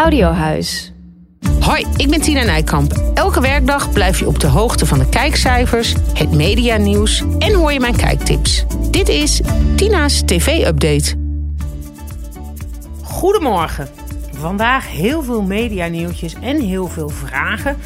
Audiohuis. Hoi, ik ben Tina Nijkamp. Elke werkdag blijf je op de hoogte van de kijkcijfers, het medianieuws en hoor je mijn kijktips. Dit is Tina's TV-update. Goedemorgen. Vandaag heel veel medianieuwtjes en heel veel vragen.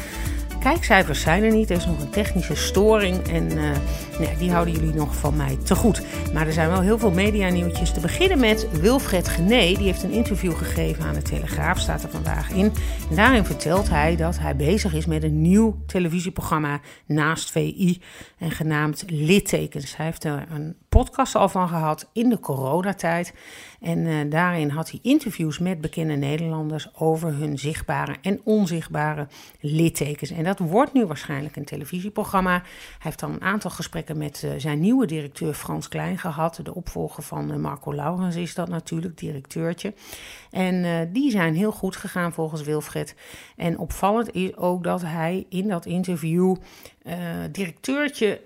Kijkcijfers zijn er niet, er is nog een technische storing en uh, nee, die houden jullie nog van mij te goed. Maar er zijn wel heel veel medianieuwtjes. Te beginnen met Wilfred Gené, die heeft een interview gegeven aan de Telegraaf, staat er vandaag in. En daarin vertelt hij dat hij bezig is met een nieuw televisieprogramma naast VI en genaamd Littekens. Hij heeft er een podcast al van gehad in de coronatijd. En uh, daarin had hij interviews met bekende Nederlanders over hun zichtbare en onzichtbare littekens. En dat wordt nu waarschijnlijk een televisieprogramma. Hij heeft dan een aantal gesprekken met uh, zijn nieuwe directeur Frans Klein gehad. De opvolger van uh, Marco Laurens is dat natuurlijk, directeurtje. En die zijn heel goed gegaan volgens Wilfred. En opvallend is ook dat hij in dat interview directeurtje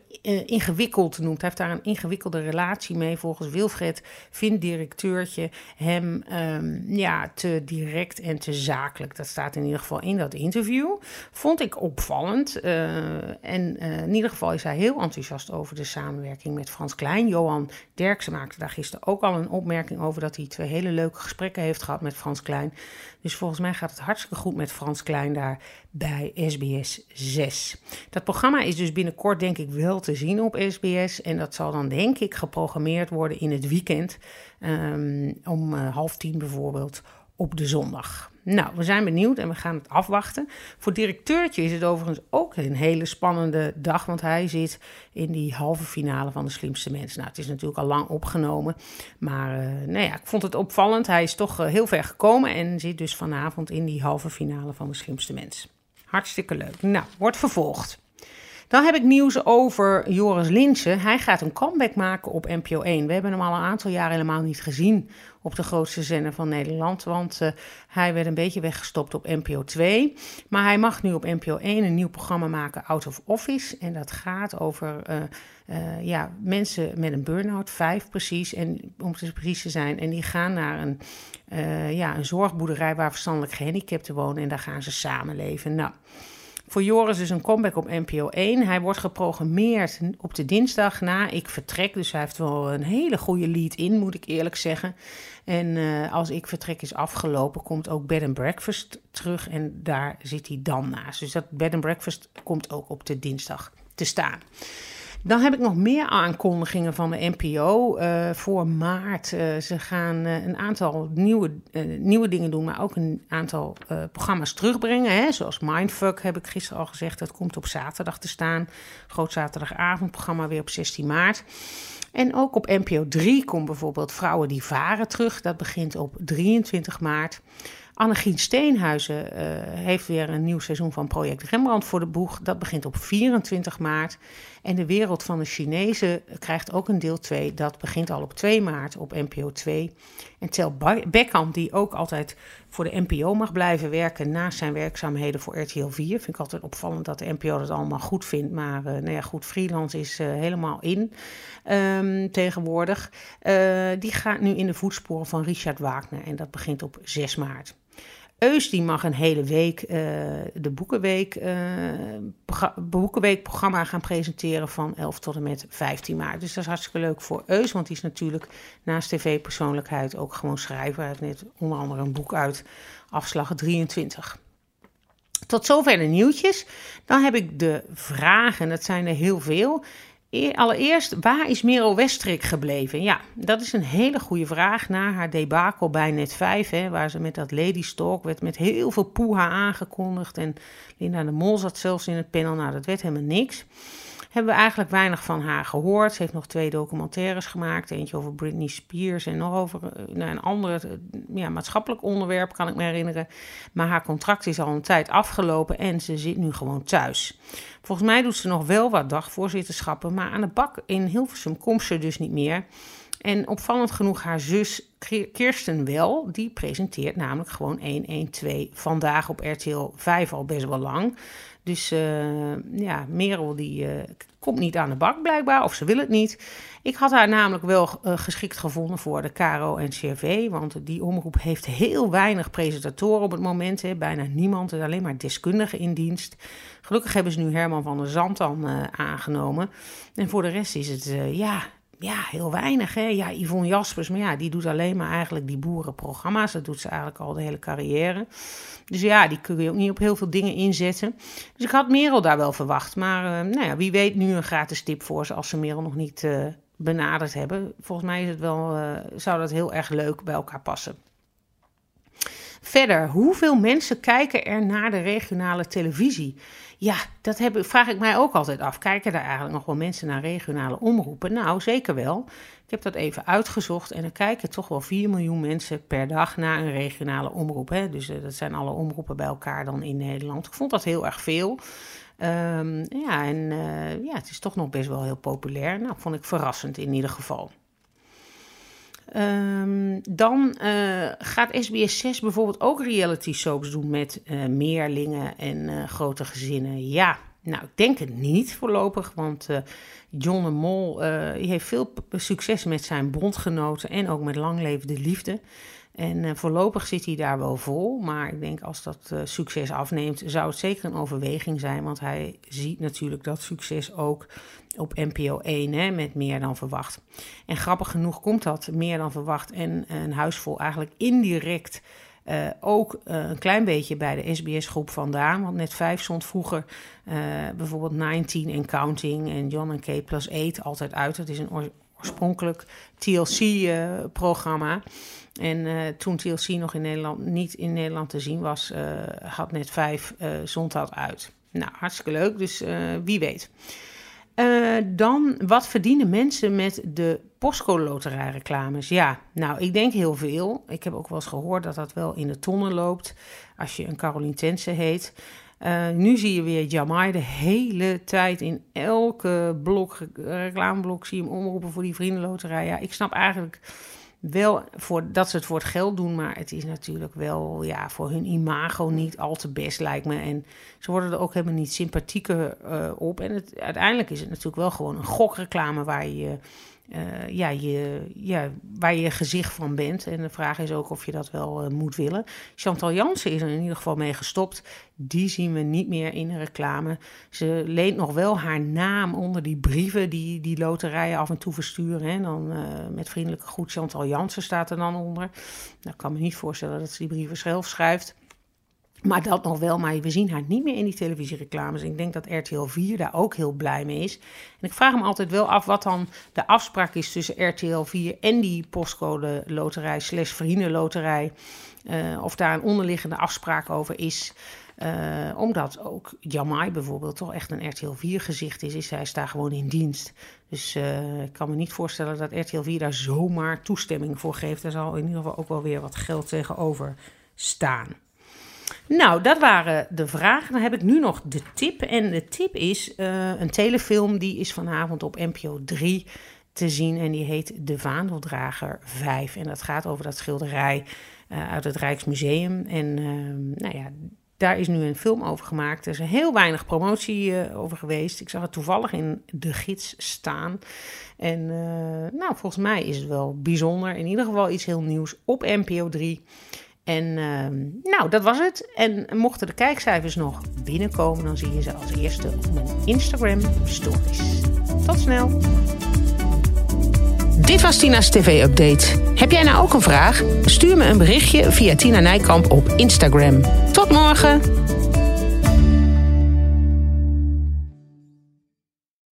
ingewikkeld noemt. Hij heeft daar een ingewikkelde relatie mee. Volgens Wilfred vindt directeurtje hem um, ja, te direct en te zakelijk. Dat staat in ieder geval in dat interview. Vond ik opvallend. En in ieder geval is hij heel enthousiast over de samenwerking met Frans Klein. Johan Derksen maakte daar gisteren ook al een opmerking over dat hij twee hele leuke gesprekken heeft gehad met Frans Klein. Dus volgens mij gaat het hartstikke goed met Frans Klein daar bij SBS 6. Dat programma is dus binnenkort denk ik wel te zien op SBS. En dat zal dan denk ik geprogrammeerd worden in het weekend. Um, om uh, half tien bijvoorbeeld op de zondag. Nou, we zijn benieuwd en we gaan het afwachten. Voor directeurtje is het overigens ook een hele spannende dag, want hij zit in die halve finale van de slimste mensen. Nou, het is natuurlijk al lang opgenomen, maar uh, nou ja, ik vond het opvallend. Hij is toch uh, heel ver gekomen en zit dus vanavond in die halve finale van de slimste mensen. Hartstikke leuk. Nou, wordt vervolgd. Dan heb ik nieuws over Joris Linsen. Hij gaat een comeback maken op NPO 1. We hebben hem al een aantal jaar helemaal niet gezien op de grootste zender van Nederland. Want uh, hij werd een beetje weggestopt op NPO 2. Maar hij mag nu op NPO 1 een nieuw programma maken, Out of Office. En dat gaat over uh, uh, ja, mensen met een burn-out, vijf precies. En om te precies te zijn. En die gaan naar een, ja, een zorgboerderij waar verstandelijk gehandicapten wonen. En daar gaan ze samenleven. Nou. Voor Joris is een comeback op NPO 1. Hij wordt geprogrammeerd op de dinsdag na ik vertrek. Dus hij heeft wel een hele goede lead in, moet ik eerlijk zeggen. En uh, als ik vertrek is afgelopen, komt ook Bed and Breakfast terug. En daar zit hij dan naast. Dus dat Bed and Breakfast komt ook op de dinsdag te staan. Dan heb ik nog meer aankondigingen van de NPO uh, voor maart. Uh, ze gaan uh, een aantal nieuwe, nieuwe dingen doen, maar ook een aantal programma's terugbrengen. Hè? Zoals Mindfuck heb ik gisteren al gezegd, dat komt op zaterdag te staan. Groot zaterdagavondprogramma weer op 16 maart. En ook op NPO 3 komt bijvoorbeeld Vrouwen die varen terug. Dat begint op 23 maart. Annegien Steenhuizen uh, heeft weer een nieuw seizoen van Project Rembrandt voor de boeg. Dat begint op 24 maart. En de wereld van de Chinezen krijgt ook een deel 2. Dat begint al op 2 maart op NPO 2. En Tel Beckham, die ook altijd voor de NPO mag blijven werken naast zijn werkzaamheden voor RTL 4. Vind ik altijd opvallend dat de NPO dat allemaal goed vindt. Maar uh, nou ja, goed, freelance is uh, helemaal in um, tegenwoordig. Uh, die gaat nu in de voetsporen van Richard Wagner. En dat begint op 6 maart. Eus die mag een hele week uh, de Boekenweek, uh, Boekenweek-programma gaan presenteren van 11 tot en met 15 maart. Dus dat is hartstikke leuk voor Eus, want die is natuurlijk naast tv-persoonlijkheid ook gewoon schrijver. Hij heeft net onder andere een boek uit, Afslag 23. Tot zover de nieuwtjes. Dan heb ik de vragen, dat zijn er heel veel. Allereerst, waar is Merel Westrik gebleven? Ja, dat is een hele goede vraag na haar debakel bij Net 5, hè, waar ze met dat Lady Stalk werd met heel veel poeha aangekondigd. En Linda de Mol zat zelfs in het panel, nou dat werd helemaal niks. Hebben we eigenlijk weinig van haar gehoord. Ze heeft nog twee documentaires gemaakt. Eentje over Britney Spears en nog over nou, een ander ja, maatschappelijk onderwerp, kan ik me herinneren. Maar haar contract is al een tijd afgelopen en ze zit nu gewoon thuis. Volgens mij doet ze nog wel wat dagvoorzitterschappen, maar aan de bak in Hilversum komt ze dus niet meer. En opvallend genoeg haar zus Kirsten wel, die presenteert namelijk gewoon 112 vandaag op RTL 5 al best wel lang. Dus uh, ja, Merel die uh, komt niet aan de bak blijkbaar, of ze wil het niet. Ik had haar namelijk wel uh, geschikt gevonden voor de Caro en CRV, want die omroep heeft heel weinig presentatoren op het moment. Hè. Bijna niemand, alleen maar deskundigen in dienst. Gelukkig hebben ze nu Herman van der Zand dan aangenomen. En voor de rest is het, ja, ja, heel weinig. Hè? Ja, Yvonne Jaspers, maar ja, die doet alleen maar eigenlijk die boerenprogramma's. Dat doet ze eigenlijk al de hele carrière. Dus ja, die kun je ook niet op heel veel dingen inzetten. Dus ik had Merel daar wel verwacht. Maar uh, nou ja, wie weet nu een gratis tip voor ze als ze Merel nog niet uh, benaderd hebben. Volgens mij is het wel, uh, zou dat heel erg leuk bij elkaar passen. Verder, hoeveel mensen kijken er naar de regionale televisie? Ja, dat heb, vraag ik mij ook altijd af. Kijken daar eigenlijk nog wel mensen naar regionale omroepen? Nou, zeker wel. Ik heb dat even uitgezocht en er kijken toch wel 4 miljoen mensen per dag naar een regionale omroep. Hè? Dus uh, dat zijn alle omroepen bij elkaar dan in Nederland. Ik vond dat heel erg veel. Um, ja, en uh, ja, het is toch nog best wel heel populair. Nou, vond ik verrassend in ieder geval. Um, dan uh, gaat SBS 6 bijvoorbeeld ook reality soaps doen met uh, meerlingen en uh, grote gezinnen. Ja, nou, ik denk het niet voorlopig, want John de Mol heeft veel succes met zijn bondgenoten en ook met Lang Levende Liefde. En voorlopig zit hij daar wel vol, maar ik denk als dat succes afneemt, zou het zeker een overweging zijn, want hij ziet natuurlijk dat succes ook op NPO 1 hè, met meer dan verwacht. En grappig genoeg komt dat meer dan verwacht en een huisvol eigenlijk indirect uh, ook een klein beetje bij de SBS-groep vandaan. Want net 5 stond vroeger bijvoorbeeld 19 en Counting en John en K plus 8 altijd uit. Dat is een oorspronkelijk TLC-programma. en toen TLC nog in Nederland, niet in Nederland te zien was, had net 5 zond dat uit. Nou, hartstikke leuk, dus wie weet. Uh, dan, wat verdienen mensen met de postcode loterij reclames? Ja, nou, ik denk heel veel. Ik heb ook wel eens gehoord dat dat wel in de tonnen loopt als je een Caroline Tense heet. Uh, nu zie je weer Jamai de hele tijd in elke blok, reclameblok, zie je hem omroepen voor die vriendenloterij. Ja, ik snap eigenlijk wel voor, dat ze het voor het geld doen, maar het is natuurlijk wel ja, voor hun imago niet al te best, lijkt me. En ze worden er ook helemaal niet sympathieker uh, op. En het, uiteindelijk is het natuurlijk wel gewoon een gokreclame waar je uh, ja, je, ja, waar je gezicht van bent. En de vraag is ook of je dat wel uh, moet willen. Chantal Jansen is er in ieder geval mee gestopt. Die zien we niet meer in de reclame. Ze leent nog wel haar naam onder die brieven die die loterijen af en toe versturen. Dan uh, met vriendelijke groet Chantal Jansen staat er dan onder. Nou, ik kan me niet voorstellen dat ze die brieven zelf schrijft. Maar dat nog wel, maar we zien haar niet meer in die televisiereclames. Ik denk dat RTL 4 daar ook heel blij mee is. En ik vraag me altijd wel af wat dan de afspraak is tussen RTL 4 en die postcode loterij slash vriendenloterij. Uh, of daar een onderliggende afspraak over is. Uh, omdat ook Jamai bijvoorbeeld toch echt een RTL 4 gezicht is. is hij is gewoon in dienst. Dus uh, ik kan me niet voorstellen dat RTL 4 daar zomaar toestemming voor geeft. Daar zal in ieder geval ook wel weer wat geld tegenover staan. Nou, dat waren de vragen. Dan heb ik nu nog de tip. En de tip is uh, een telefilm die is vanavond op NPO 3 te zien. En die heet De Vaandeldrager 5. En dat gaat over dat schilderij uh, uit het Rijksmuseum. En uh, nou ja, daar is nu een film over gemaakt. Er is heel weinig promotie uh, over geweest. Ik zag het toevallig in de gids staan. En nou, volgens mij is het wel bijzonder. In ieder geval iets heel nieuws op NPO 3. En uh, nou, dat was het. En mochten de kijkcijfers nog binnenkomen, dan zie je ze als eerste op mijn Instagram stories. Tot snel. Dit was Tina's TV-update. Heb jij nou ook een vraag? Stuur me een berichtje via Tina Nijkamp op Instagram. Tot morgen!